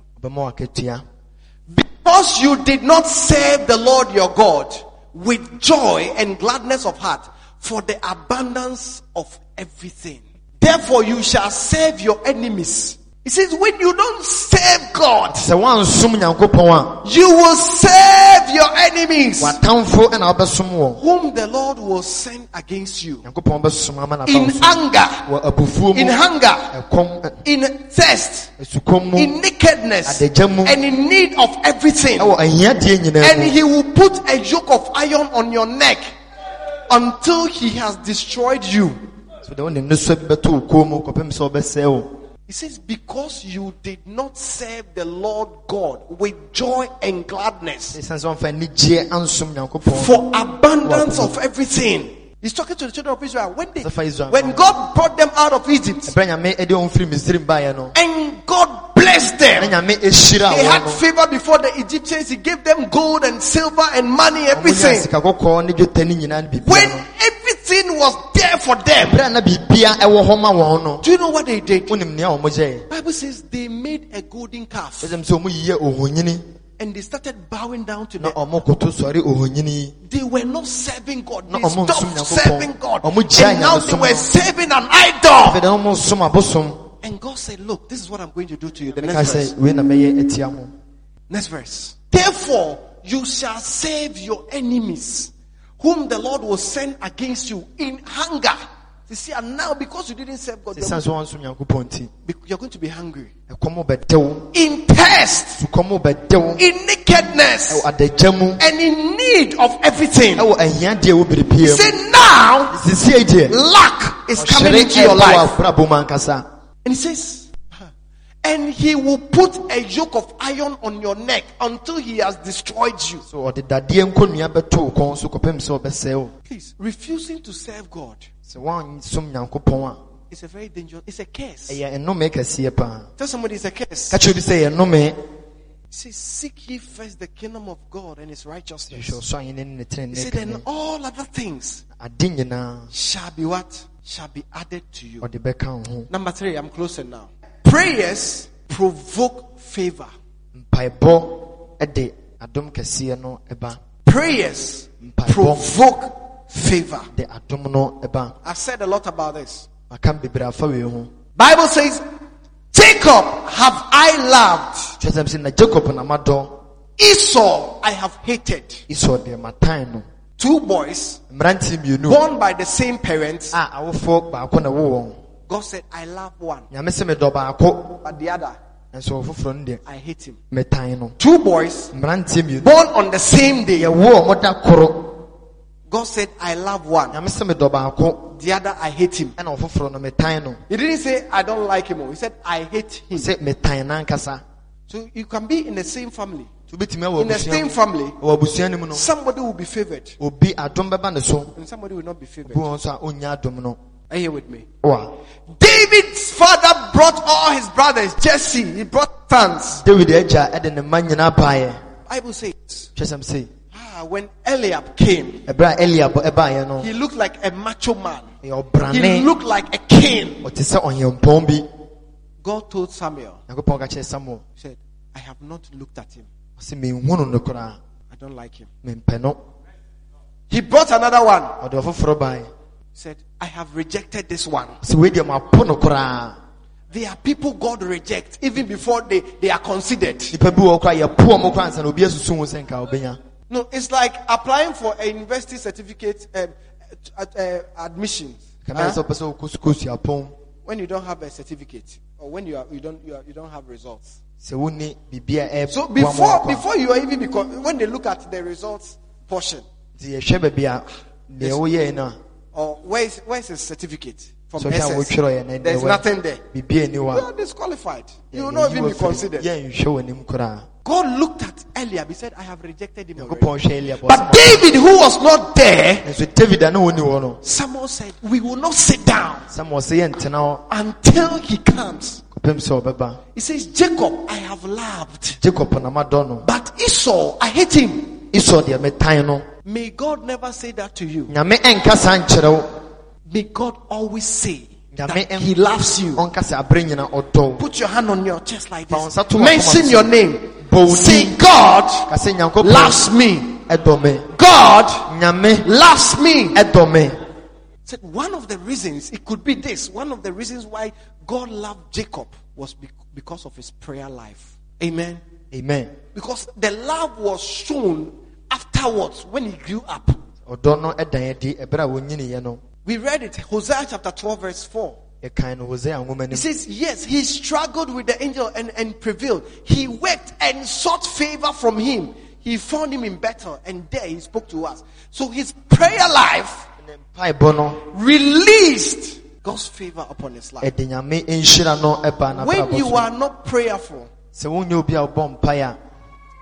Because you did not serve the Lord your God with joy and gladness of heart for the abundance of everything. Therefore you shall serve your enemies. He says when you don't serve God, sɛ woansom nyankopɔn you will serve your enemies. a w'atamfo ɛna wobɛsom wɔn. Whom the Lord will send against you. Nyankopɔn bɛsom ama in anger, in hunger, in thirst, in nakedness, and in need of everything. ɛwɔ ahiadeɛ nyinaa and he will put a yoke of iron on your neck until he has destroyed you. So de wone nnusua bi bɛto wo kɔn mu kɔpem sɛ wobɛsɛe wo He says, because you did not serve the Lord God with joy and gladness ɛsiane sɛ wɔmfa anigyeɛ ansom nyankopɔn for abundance of everything. He's talking to the children of Israel. When they, when God brought them out of Egypt ɛberɛ a nyame ɛde wɔn firi misrim baeɛ no and God blessed them, they had favor before the Egyptians. He gave them gold and silver and money, everything. sika kɔkɔɔ ne dwetɛ ne nyinaa ne When everything was there for them, berɛ a na biribia ɛwɔ hɔ ma wɔn no do you know what they did? wonim nea ɔmo gyɛe Bible says they made a golden calf ɛsɛm sɛ ɔmo yiyɛ ohonyini and they started bowing down to them. ɔmo koto sɔre ohonyini yi They were not serving God. They Na ɔmo nsom stopped serving God. And now they were serving an idol. afei dɛ ɔmo som abosom And God said, Look, this is what I'm going to do to you. The next verse. sɛ wei na mɛyɛ atia mo Next verse. Therefore, you shall save your enemies, whom the Lord will send against you in hunger, You see, and now because you didn't serve God, you're, wɔnso nyankopɔn you're going to be hungry. In thirst, in nakedness, ɛwɔ adagya mu and in need of everything. ɛwɔ ahiadeɛ wɔ He said, now lack is coming into your life. abrabɔ mu ankasa. And he says, and he will put a yoke of iron on your neck until he has destroyed you. so ɔde dadeɛ nkonnua bɛto wo kɔn so kɔpem sɛ ɔbɛsɛe wo Please, refusing to serve God sɛ woansom nyankopɔn a is a very dangerous, it's a curse. ɛyɛ nnome kɛseɛ paa Tell somebody it's a curse. ka kyerɛ bi sɛ yɛ nnome He says, seek ye first the kingdom of God and his righteousness. He said, and all other things shall be what? Shall be added to you. ɔde bɛka wo ho Number three, I'm closing now. Prayers provoke favor. mpaebɔ ɛde adom kɛseɛ no ɛba Prayers provoke favor. de adom no ɛba I've said a lot about this. maka bebree afa wei ho Bible says, Jacob have I loved, kyerɛ sɛ na jacob na madɔ Esau I have hated. esau deɛ matan no Two boys mmeranteɛ mmienu born by the same parents. a awofoɔ baako na wo wɔn God said, I love one, nyame sɛ medɔ baako but the other, nso foforɔ no deɛ I hate him. metan no Two boys mmeranteɛ mmienu born on the same day. yɛwo ɔmo da koro God said, I love one, nyame sɛ medɔ baako the other, I hate him. ɛna ɔfoforɔ no metan no He didn't say, I don't like him. He said, I hate him. sɛ metan nankasa So you can be in the same family. In the same family, wɔ abusua no mu no somebody will be favored obi adom bɛba ne so and somebody will not be favored. Wɔ nso a ɔnya adom no Are you here with me? Wow. David's father brought all his brothers. Jesse, he brought sons. david agya ɛde ne mma nyinaa baeɛ Bible says, ah, when Eliab came, ɛberɛ a eliab he looked like a macho man. He looked like a king. God told Samuel, he said, I have not looked at him. ɔsɛ menhu no no koraa I don't like him. He brought another one. Ɔde ɔfoforɔ baeɛ He said, I have rejected this one. sɛ wei deɛ mapo no koraa There are people God rejects even before they, they are considered. nipa bi wɔ hɔ koraa yɛpo ɔmo koraa ansa na obi asusu ho sɛ nka wobɛnya No, it's like applying for a university certificate um, uh, uh, admissions. Huh? sɛ wopɛ sɛ wokɔ sukuu suapɔn When you don't have a certificate or when you, are, you, don't, you, are, you don't have results. sɛ wonni biribia ɛyɛ So before, before you are even, because when they look at the results portion, nti yɛhwɛ baabi a deɛ woyɛe no a or where is, where is his certificate from a SS? There's nothing there. You are disqualified. You will not even be considered. yɛnhwɛ w'anim koraa God looked at Eliab. He said, I have rejected him. already." nyankopɔn hwɛ eliab But David, who was not there, nso david a na wɔnni hɔ no Samuel said, We will not sit down samuel sɛ yɛntena until he comes. kɔpem sɛ ɔbɛba He says, Jacob, I have loved, jacob na madɔ no but Esau, I hate him. Esau deɛ metan no May God never say that to you. nyame ɛnka saa nkyerɛ wo May God always say that He loves you. ɔnka sɛ aberɛ nyina ɔdɔ wo Put your hand on your chest like this. Mention your name. Say. God ka sɛ nyankopɔn loves me. God loves me. me Said one of the reasons, it could be this, one of the reasons why God loved Jacob was because of his prayer life. Amen. amen Because the love was shown afterwards when he grew up. ɔdɔ no ɛdan adi ɛberɛ a wɔnyiniiɛ no We read it, Hosea chapter 12, verse 4. yɛkan no hosea nwoma It nim says, Yes, he struggled with the angel and, and prevailed. He wept and sought favor from him. He found him in battle, and there he spoke to us. So his prayer life released God's favor upon his life. ɛde nyame nhyira no ɛba When you are not prayerful,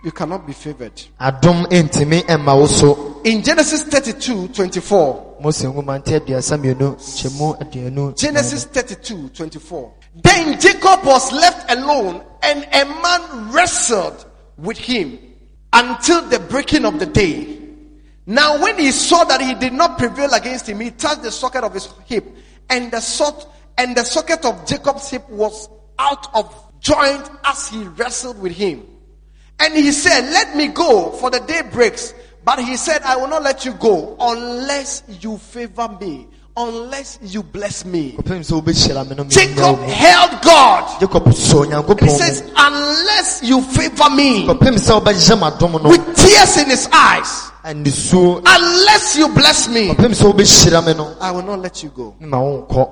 you cannot be favored. adom ntumi ɛma wo In Genesis 32 24, mose nwoma nte aduasa mmienu kyɛmu aduonu Genesis 32 24. Then Jacob was left alone, and a man wrestled with him until the breaking of the day. Now, when he saw that he did not prevail against him, he touched the socket of his hip, and the sort and the socket of Jacob's hip was out of joint as he wrestled with him. And he said, Let me go, for the day breaks. But he said, I will not let you go unless you favor me, unless you bless me. kɔpem sɛ wobɛhyira me no menya Jacob held God. And he says, Unless you favor me kɔpem sɛ wobɛyɛ m'adom no with tears in his eyes, Unless you bless me, ɔpem sɛ wobɛhyira me no I will not let you go. mema wo nkɔ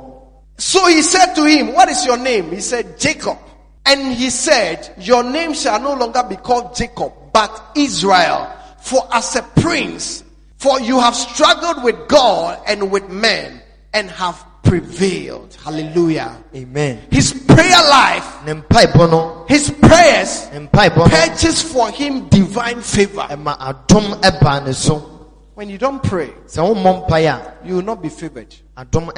So he said to him, What is your name? He said, Jacob. And he said, Your name shall no longer be called Jacob, but Israel. For as a prince, for you have struggled with God and with men and have prevailed. Hallelujah. amen His prayer life, ne mpaebɔ no his prayers ne mpaebɔ no purchased for him divine favor. ɛma adom ɛbaa ne so When you don't pray, sɛ wommɔ mpae you will not be favored.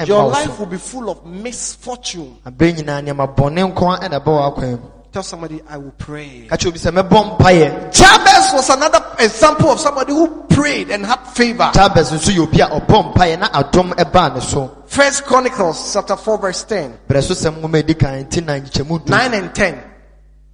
Your life will be full of misfortune. abɛn nyinaa nneɛma bɔne nko a ɛna ɛbɛ wɔ akwan mu Tell somebody, I will pray. ka kyerɛ obi sɛ mɛbɔ mpaeɛ Jabez was another example of somebody who prayed and had favor. jabes nso yɛ obi a ɔbɔ mpaeɛ na adom ɛbaa ne so First Chronicles chapter 4 verse 10. berɛ so sɛm nwoma edi kan nti na nkyɛmu 9 and 10.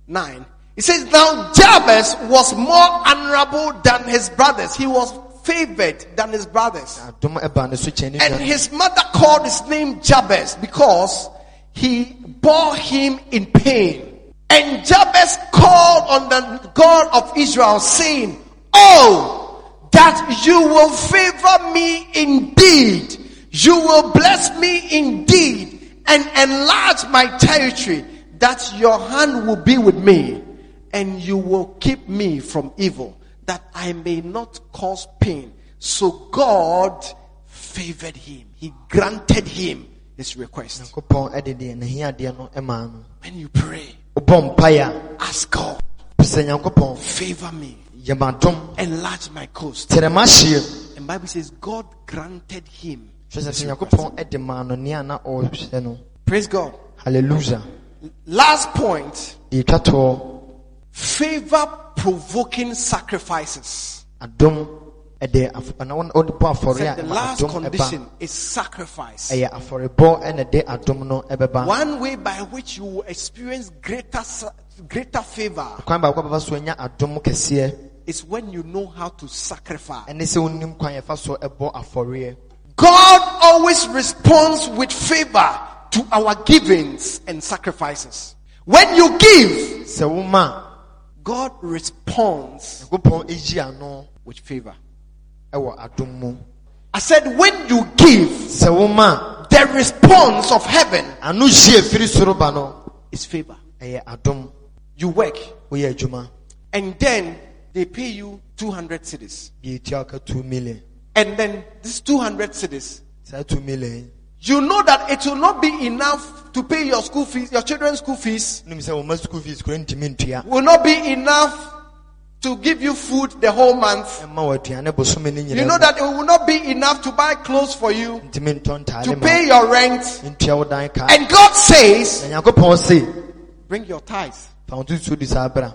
9. It says, Now Jabez was more honorable than his brothers. He was favored than his brothers. adom ɛbaa ne so kyɛn ne And his mother called his name Jabez because he bore him in pain. And Jabez called on the God of Israel saying, Oh, that you will favor me indeed. You will bless me indeed and enlarge my territory that your hand will be with me and you will keep me from evil that I may not cause pain. So God favored him. He granted him his request. nyankopɔn ɛde deɛ nahiadeɛ no ɛmaa no When you pray, ask God, favor me, enlarge my coast. And Bible says God granted him. hwɛ sɛ sɛ nyankopɔn ɛde maa no nea na ɔhwɛ no Praise God. halleluja Last point, favor provoking sacrifices. adom ɛde af- ɛna wɔn- wɔde bɔ afɔre a Said the last condition is sacrifice. ɛyɛ afɔrebɔ ɛna de adom no ɛbɛba One way by which you will experience greater greater favor kwan baako a bɛfa so anya adom kɛseɛ is when you know how to sacrifice. ɛne sɛ wonim kwan yɛfa so ɛbɔ afɔreɛ God always responds with favor to our givings and sacrifices. When you give, God responds nyankopɔn ɛyi ano with favor. ɛwɔ adom mu I said, when you give, the response of heaven ano hye firi soro ba no is favor. You work, and then they pay you 200 cedis. yɛtua ka 2 million And then this 200 cedis, 2 million you know that it will not be enough to pay your school fees, your children's school fees, nim sɛ wɔma school fees kora ntimi ntua will not be enough to give you food the whole month. ɛma wɔ aduane bosome no You know that it will not be enough to buy clothes for you, to pay your rent. ntua wo dan ka. And God says, na nyankopɔn se bring your tithes. fa wo tutuo di saa bra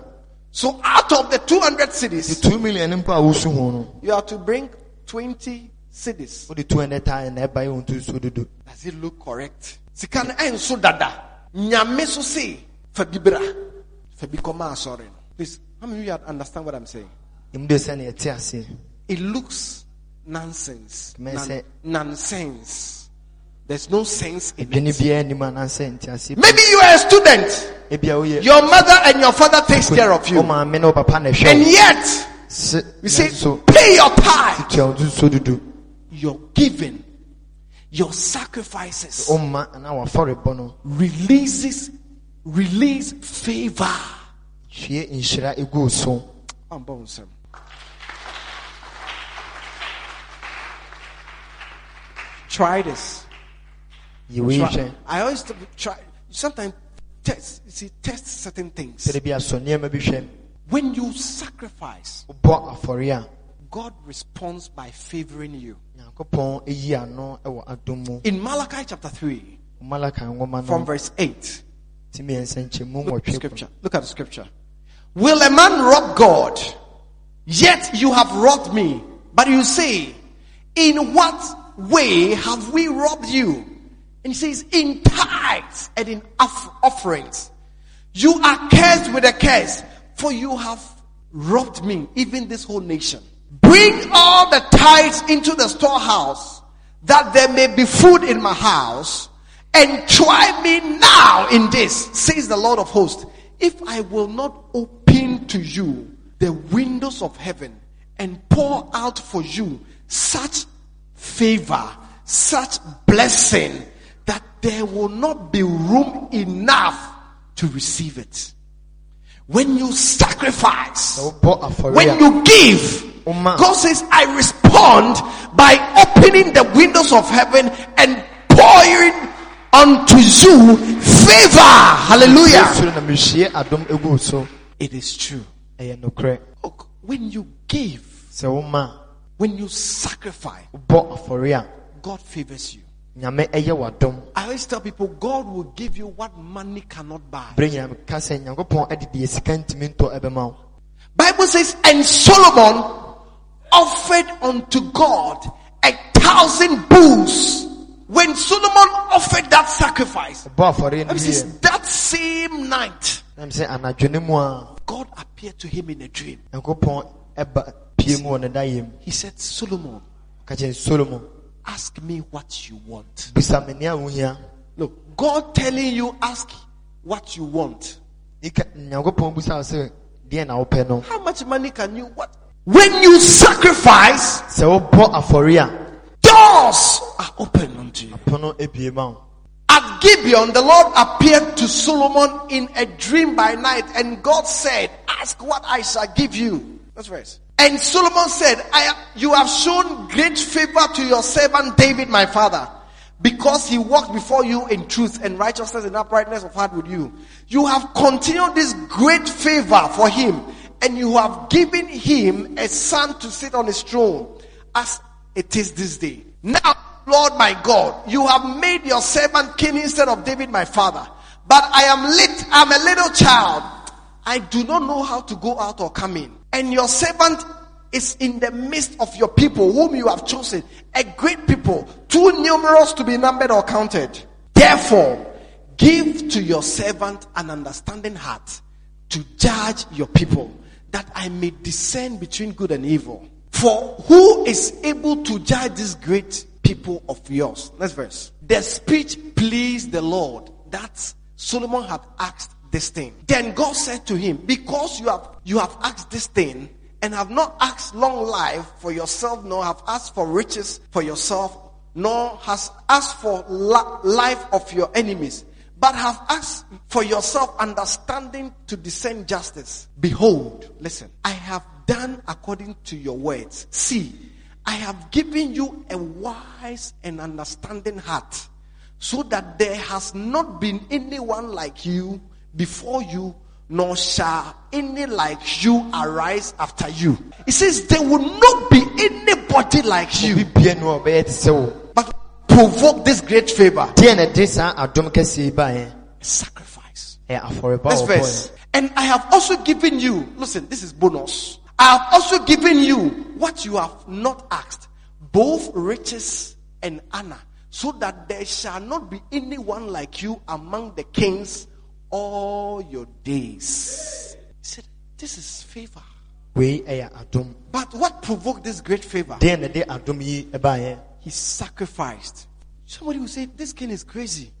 So out of the 200 de cedis, 2 million no mpo a wosu ho no you have to bring 20 cedis. wode 200 taa na ɛba yɛ wo ntutuo dodo Does it look correct? Sika no ɛnso dada. Nyame so say, fa bi bra. Fa bi kɔma asɔre no. Please, how many of you understand what I'm saying? ɛmu de sɛ ne yɛte aseɛ It looks nonsense. Nan- nonsense. There's no sense in it. biara anim anaasɛ nte aseɛ Maybe you are a student. Your mother and your father takes care of you. maame ne wo papa na And yet, Se- you say, pay your tithe. Your giving, your sacrifices wo ma anaa wafɔrebɔ no releases, release favor. hwie nhyira egu wo so Try this. Try- I always try. Sometimes test. You see, test certain things. sɛde bi asɔ nneɛma bi hwɛ When you sacrifice, wobɔ afɔre a God responds by favoring you. Nyankopɔn ɛyi ano ɛwɔ adom mu In Malachi chapter three, malaka nwoma from verse eight, ti mmiɛnsa nkyɛmu look at the scripture. Look at the scripture. Will a man rob God? Yet you have robbed me. But you say, in what way have we robbed you? And he says, in tithes and in offerings. You are cursed with a curse, for you have robbed me, even this whole nation. Bring all the tithes into the storehouse, that there may be food in my house, and try me now in this, says the Lord of hosts. If I will not open to you the windows of heaven and pour out for you such favor, such blessing that there will not be room enough to receive it. When you sacrifice, afɔre uh, when you give, God says, I respond by opening the windows of heaven and pouring unto you favor. Hallelujah. soro na mehyie adom egu wo so It is true. When you give, when you sacrifice, uh, a God favors you. Nyame ɛyɛ w'adom I always tell people, God will give you what money cannot buy. berɛ nyina meka sɛ nyankopɔn ade deɛ sika ntumi ntɔ ɛbɛma wo Bible says, and Solomon offered unto God a thousand bulls. When Solomon offered that sacrifice, ɔbɔ afɔre no Bible says that same night, nam sɛ anadwo no mu a God appeared to him in a dream. nyankopɔn ɛba pie mu wɔ ne dayɛ mu He said, Solomon, solomon ask me what you want. bisa me nea Look, God telling you, ask what you want. Nika- nyankopɔn busa wo sɛ deɛ na wopɛ no How much money can you what? When you sacrifice, sɛ wobɔ afɔre doors are open unto you. pono ebie ma At Gibeon, the Lord appeared to Solomon in a dream by night, and God said, Ask what I shall give you. That's verse. And Solomon said, I, You have shown great favor to your servant David, my father, because he walked before you in truth and righteousness and uprightness of heart with you. You have continued this great favor for him, and you have given him a son to sit on his throne, as it is this day. Now, Lord my God, you have made your servant king instead of David my father. But I am lit, I'm a little child. I do not know how to go out or come in. And your servant is in the midst of your people whom you have chosen, a great people, too numerous to be numbered or counted. Therefore, give to your servant an understanding heart to judge your people, that I may discern between good and evil. For who is able to judge this great people of yours? Next verse. The speech pleased the Lord that Solomon had asked this thing. Then God said to him, because you have, you have asked this thing and have not asked long life for yourself, nor have asked for riches for yourself, nor has asked for la- life of your enemies, but have asked for yourself understanding to discern justice. Behold, listen, I have done according to your words. See, I have given you a wise and understanding heart, so that there has not been anyone like you before you, nor shall any like you arise after you. It says there will not be anybody like you, bibie no a ɔbɛyɛ te sɛ wo but provoke this great favor. deɛ na de saa adom kɛseɛ yi baeɛ Sacrifice. Next verse. And I have also given you, listen, this is bonus. I have also given you what you have not asked, both riches and honor, so that there shall not be anyone like you among the kings all your days. He said, This is favor. wei ɛyɛ adom But what provoked this great favor? deɛ na de adom yi baeɛ He sacrificed. Somebody will say, This king is crazy.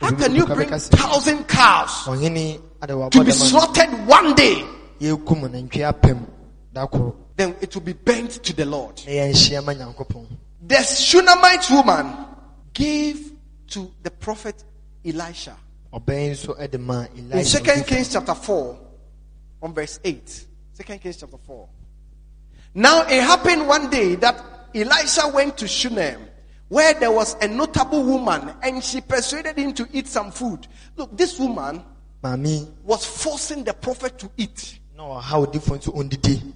How can you bring thousand cows to be slaughtered one day? yɛkum nantwie apem da koro Then it will be burnt to the Lord. na yɛnhyia ma nyankopɔn The Shunammite woman gave to the prophet Elisha. Ɔbɛn nso de In 2. Kings chapter 4, on verse 8. 2 Kings chapter 4. Now it happened one day that Elisha went to Shunem, where there was a notable woman, and she persuaded him to eat some food. Look, this woman maame was forcing the prophet to eat, na ɔha odifo nso ɔndidi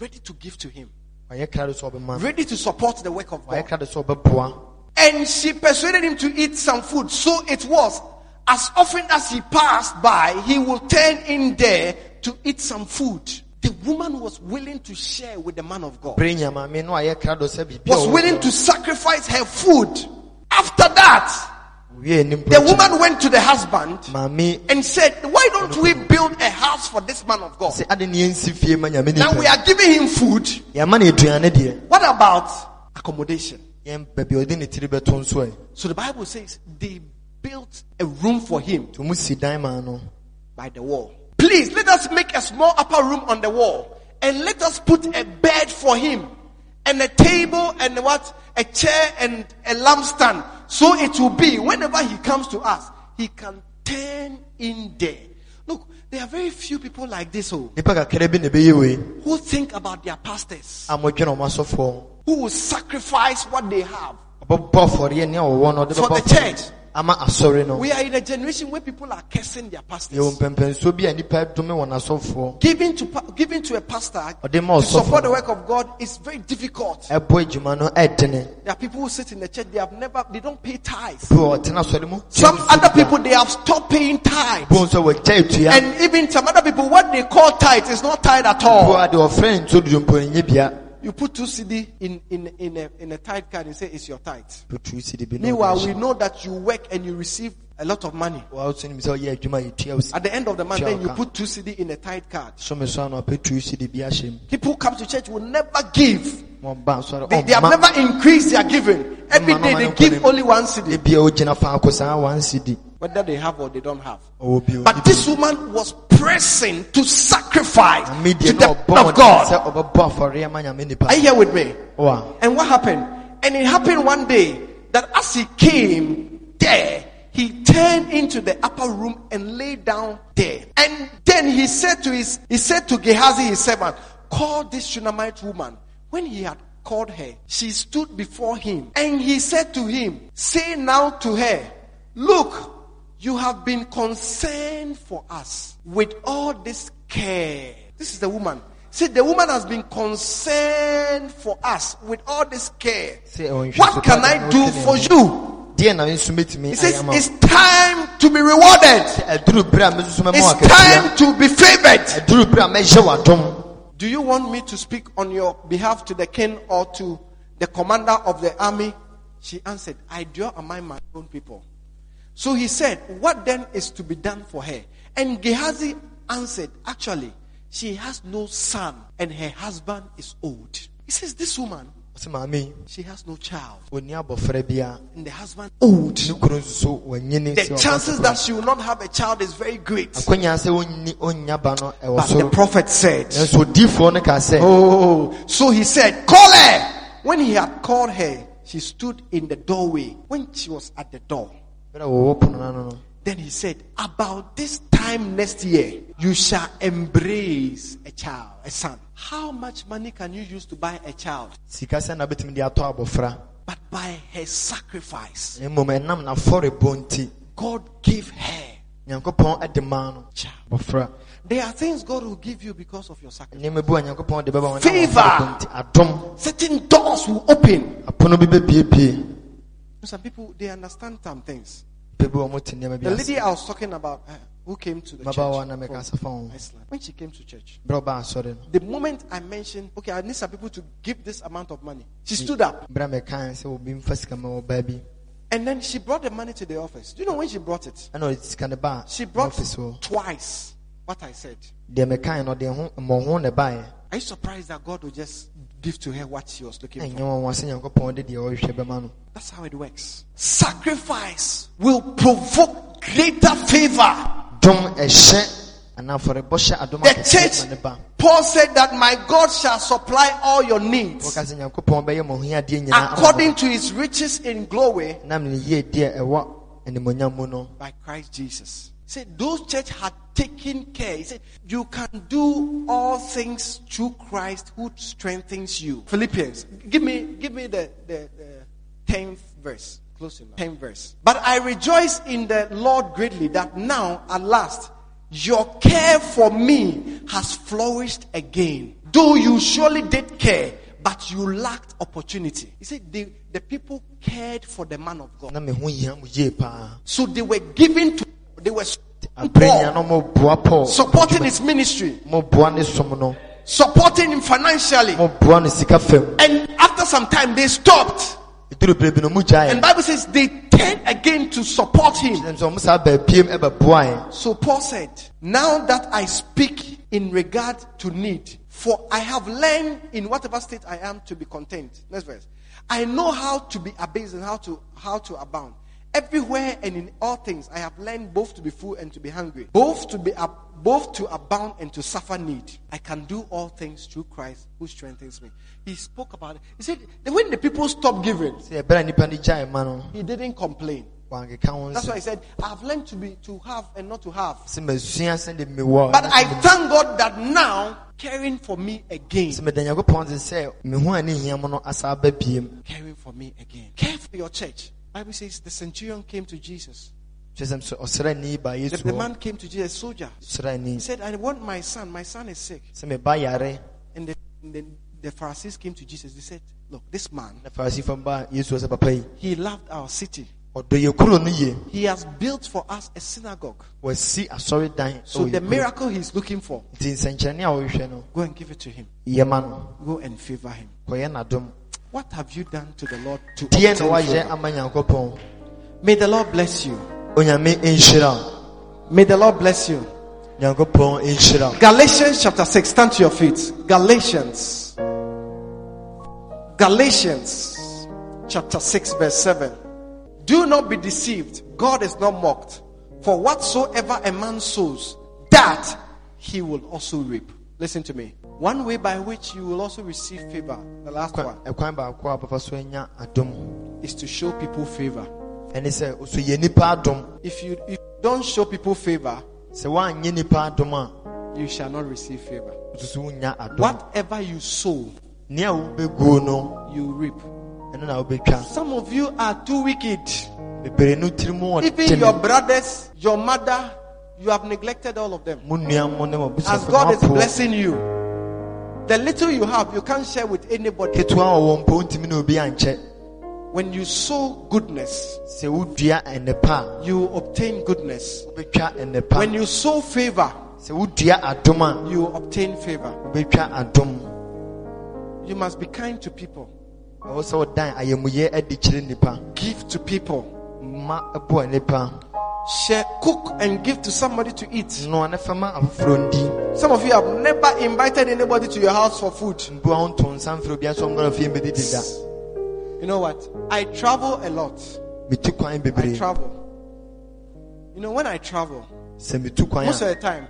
ready to give to him, ɔyɛ krado sɛ ɔbɛma ready to support the work of God. krado sɛ ɔbɛboa And she persuaded him to eat some food. So it was, as often as he passed by, he would turn in there to eat some food. The woman was willing to share with the man of God, bere nya maame na ɔyɛ krado was willing to sacrifice her food. After that, the woman went to the husband and said, Why don't we build a house for this man of God? sɛ ade ne yɛnsi fie ma nyame Now we are giving him food. yɛama no aduane deɛ What about accommodation? yɛn baabi a ɔde ne tiri bɛto nso ɛ So the Bible says they built a room for him nti ɔmu si dan maa no by the wall. Please let us make a small upper room on the wall and let us put a bed for him and a table and what? A chair and a lampstand. So it will be whenever he comes to us, he can turn in there. Look, there are very few people like this oh, nipa kakra bi na ɛbɛyɛ wei who think about their pastors, a modwene ɔmo asɔfoɔ who will sacrifice what they have. ɔbɛbɔ afɔreɛ nea ɔwɔ no ɔde For the church. Ama asɔre no We are in a generation where people are cursing their pastors. mpɛmpɛnsuo bi a nipa dome wɔn asɔfoɔ Giving to, giving to a pastor to support the work of God is very difficult. ɛbɔ adwuma no ɛdene There are people who sit in the church, they have never, they don't pay tithes. bi wɔ ɔtena asɔre mu Some other people, they have stopped paying tithes. bi nso wɔgya etua And even some other people, what they call tithe is not tithe at all. Wɔ de ɔfrɛ nso dodo mpo nye bia You put two cedi in, in, in, a, in a tithe card and say it's your tithe. de bi na Meanwhile, we know that you work and you receive a lot of money. wɔn nso nim sɛ ɔyɛ adwuma yɛ At the end of the month, then you put two cedi in a tithe card. some so ano apɛ tu si de bi ahyɛ mu People come to church will never give. wɔn ba asɔre They, they have never increased their giving. Every day they give only one cedi, ebi a ogyina faako saa wɔn si di whether they have or they don't have. But this woman was pressing to sacrifice to the na man ɔbɔ of God. sɛ ɔbɛbɔ afɔre ama nyame nipa Are you here with me? And what happened? And it happened one day that as he came there, he turned into the upper room and lay down there. And then he said to his, he said to Gehazi, his servant, call this Shunammite woman. When he had called her, she stood before him and he said to him, say now to her, look, you have been concerned for us with all this care. This is the woman. See, the woman has been concerned for us with all this care. Oh, What can I do for you? Deɛ na nso metumi He says, it's time to be rewarded. ɛduru bere a mesusu mɛma It's time to be favored. ɛduru bere a mɛhyɛ w'adom Do you want me to speak on your behalf to the king or to the commander of the army? She answered, I dwell among my own people. So he said, What then is to be done for her? And Gehazi answered, Actually, she has no son and her husband is old. He says, This woman, ɔsɛ maame she has no child ɔni abɔfra bia and the husband old. ne kuro nso wanyini The chances that she will not have a child is very great. akwanya sɛ ɔnni ɔnya ba no ɛwɔ But the prophet said, nanso odiifoɔ no ka sɛ Oh, so he said, Call her. When he had called her, she stood in the doorway. When she was at the door, bere a wɔwɔ pono no ano no then he said, About this time next year, you shall embrace a child, a son. How much money can you use to buy a child? sika sɛ na bɛtumi de atɔ But by her sacrifice, na mmom ɛnam n'afɔrebɔ nti God gave her nyankopɔn ɛde maa no child. There are things God will give you because of your sacrifice. nneɛma bi a nyankopɔn de bɛba wɔn nam Favor. afɔrebɔ nti adom Certain doors will open. apono bi bɛpiepie Some people they understand some things. pɛ bi wɔ mo te nneɛma bi The lady I was talking about, uh, who came to the church from meka asafa ho. Iceland, when she came to church, berɛ a ɔbaa asɔre the moment I mentioned, okay, I need some people to give this amount of money, she stood up berɛ a mɛkae sɛ obi mfa sika ma ɔbaa bi and then she brought the money to the office. Do you know when she brought it? ɛna ɔde sika no baa She brought ɔfis hɔ oh. twice what I said. deɛ mɛkae no ɔde ho mmɔho na ɛbaeɛ Are you surprised that God will just give to her what she was looking for? wɔn wɔ sɛ nyankopɔn de deɛ ɔrehwɛ bɛma no That's how it works. Sacrifice will provoke greater favor. Dom ɛhyɛ anaa afɔrebɔ hyɛ adom The church, Paul said that my God shall supply all your needs wɔka sɛ nyankopɔn bɛyɛ mo hoadeɛ nyinaa ama mo. according to his riches in glory nam ne yiedie a ɛwɔ animonyam mu no by Christ Jesus. Said those church had taken care. He said you can do all things through Christ who strengthens you. Philippians, give me give me the the, the tenth verse. Close enough. Tenth verse. But I rejoice in the Lord greatly that now at last your care for me has flourished again. Though you surely did care, but you lacked opportunity. He said the, the people cared for the man of God. na me ho hia mo yie paa So they were giving to, they were abrɛnya Paul, no moboa paul supporting his ministry, moboa ne som no supporting him financially. moboa no sika fam And after some time, they stopped. Ɛduru berɛ bi no mu And Bible says they turned again to support him. ɛm sɛ ɔmo saa baapiem ɛbɛboae So Paul said, now that I speak in regard to need, for I have learned in whatever state I am to be content. Next verse. I know how to be abased and how to, how to abound. Everywhere and in all things, I have learned both to be full and to be hungry, both to be ab- both to abound and to suffer need. I can do all things through Christ who strengthens me. He spoke about it. He said, when the people stopped giving, sɛ ɛberɛ a nnipa no gyae ma no he didn't complain. That's why he said, I've learned to be to have and not to have. sɛ masua sɛde mewɔ But I thank God that now caring for me again. sɛ meda nyankopɔn se sɛ me ho a ne hia mu no asa aba biem Caring for me again. Care for your church. Bible says the centurion came to Jesus. kyerɛ sɛ sɛ ɔsraani ba The, the man came to Jesus, soldier. He said, I want my son. My son is sick. And the, the, the Pharisees came to Jesus. They said, Look, this man, na farisifo ba yesu hɔ sɛ papa yi he loved our city. ɔdɔ yɛ kuro no yie He has built for us a synagogue. So ɛwɔ the miracle he's looking for, nti nsɛnkyerɛnne a wɔhwehwɛ no go and give it to him. Go and favor him. What have you done to the Lord to obtain favor? May the Lord bless you. onyame nhyira wo. May the Lord bless you. Galatians chapter 6. Stand to your feet. Galatians. Galatians chapter 6, verse 7. Do not be deceived. God is not mocked. For whatsoever a man sows, that he will also reap. Listen to me. One way by which you will also receive favor, the last one, eh, ɛkwan baako a papa so anya adom is to show people favor. ɛne sɛ ɔso yɛ nipa adom If you, if you don't show people favor, sɛ woanyɛ nipa adom a you shall not receive favor. wosusu wonya adom Whatever you sow, you reap. ɛno na wobɛtwa Some of you are too wicked. bebree no tiri mu Even your brothers, your mother, you have neglected all of them. mo nua mo ne mo As God is blessing you, the little you have, you can't share with anybody. ketewa a ɔwɔ mpo ntimi ne obi ankyɛ. When you sow goodness, sɛ wodua ɛnɛpa you obtain goodness. When you sow favor, sɛ wodua adom you obtain favor. You must be kind to people, ɛwɔ sɛ wodan ayamuyɛ adi kyerɛ nipa give to people, ma ɛboa nipa share, cook, and give to somebody to eat. noa ne fɛma afoforɔ ndi Some of you have never invited anybody to your house for food. mboa ho nto nsa mfrɛ obiara sɛ ɔmgana fie mbɛdidi da You know what? I travel a lot. I travel. You know, when I travel, sɛ metu kwan most of the time,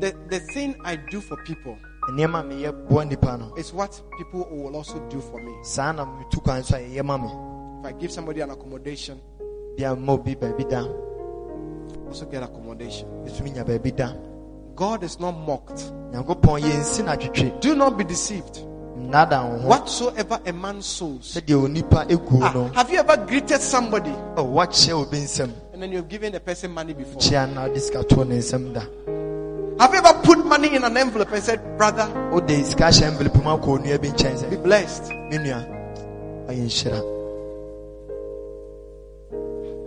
the, the thing I do for people nneɛma a meyɛ boa nipa is what people will also do for me. saa na metu kwan so a yɛyɛ ma me If I give somebody an accommodation, also get accommodation. God is not mocked. nyankopɔn yɛnsi no atwetwe Do not be deceived. nnada Whatsoever a man sows. sɛdeɛ onipa ɛguo Ah, have you ever greeted somebody ɔ woakyerɛ obi nsɛm and then you've given the person money before? kyea na wode sika too ne nsɛm da Have you ever put money in an envelope and said, Brother, wode envelope mu akɔ onua be blessed? nua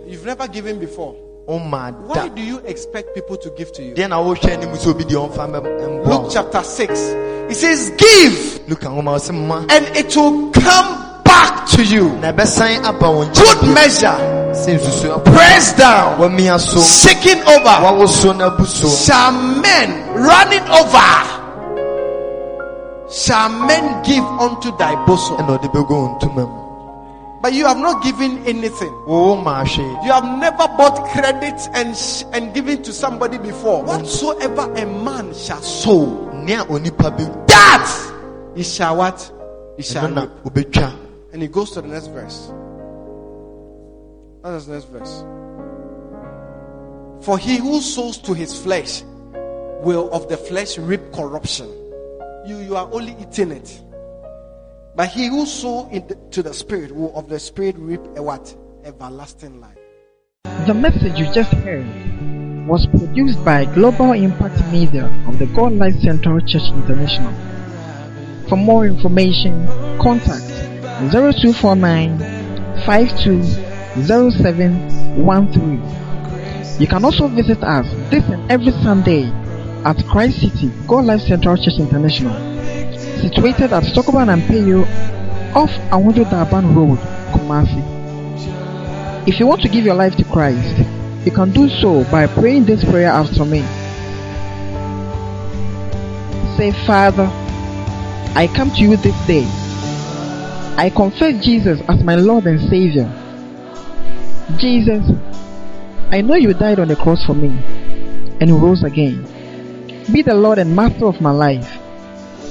You've never given before. Why do you expect people to give to you? deɛ na wohwɛ anim sɛ obi deɛ ɔmfa Luke chapter 6. It says, Give luka nwoma ɔsɛ and it will come back to you. na ɛbɛsan aba wo Good measure, pressed down, shaking over, wawo so na bu so. Shall men running over. Shall men give unto thy bosom? But you have not given anything. Oh, ma You have never bought credit and and given to somebody before. Whatsoever a man shall sow, nea onipa bi that he shall what? He shall reap. And he goes to the next verse. What is the next verse? For he who sows to his flesh will of the flesh reap corruption. You, you are only eating it. But he who sow in the, to the spirit will of the spirit reap a what? Everlasting life. The message you just heard was produced by Global Impact Media of the God Life Central Church International. For more information, contact 0249 520713. You can also visit us this and every Sunday at Christ City God Life Central Church International, situated at Stokoban and Peyo off Awundo Daban Road, Kumasi. If you want to give your life to Christ, you can do so by praying this prayer after me. Say, Father, I come to you this day. I confess Jesus as my Lord and Savior. Jesus, I know you died on the cross for me and rose again. Be the Lord and Master of my life.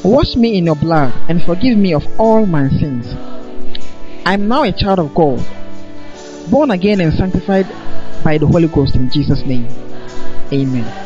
Wash me in your blood and forgive me of all my sins. I am now a child of God, born again and sanctified by the Holy Ghost in Jesus' name. Amen.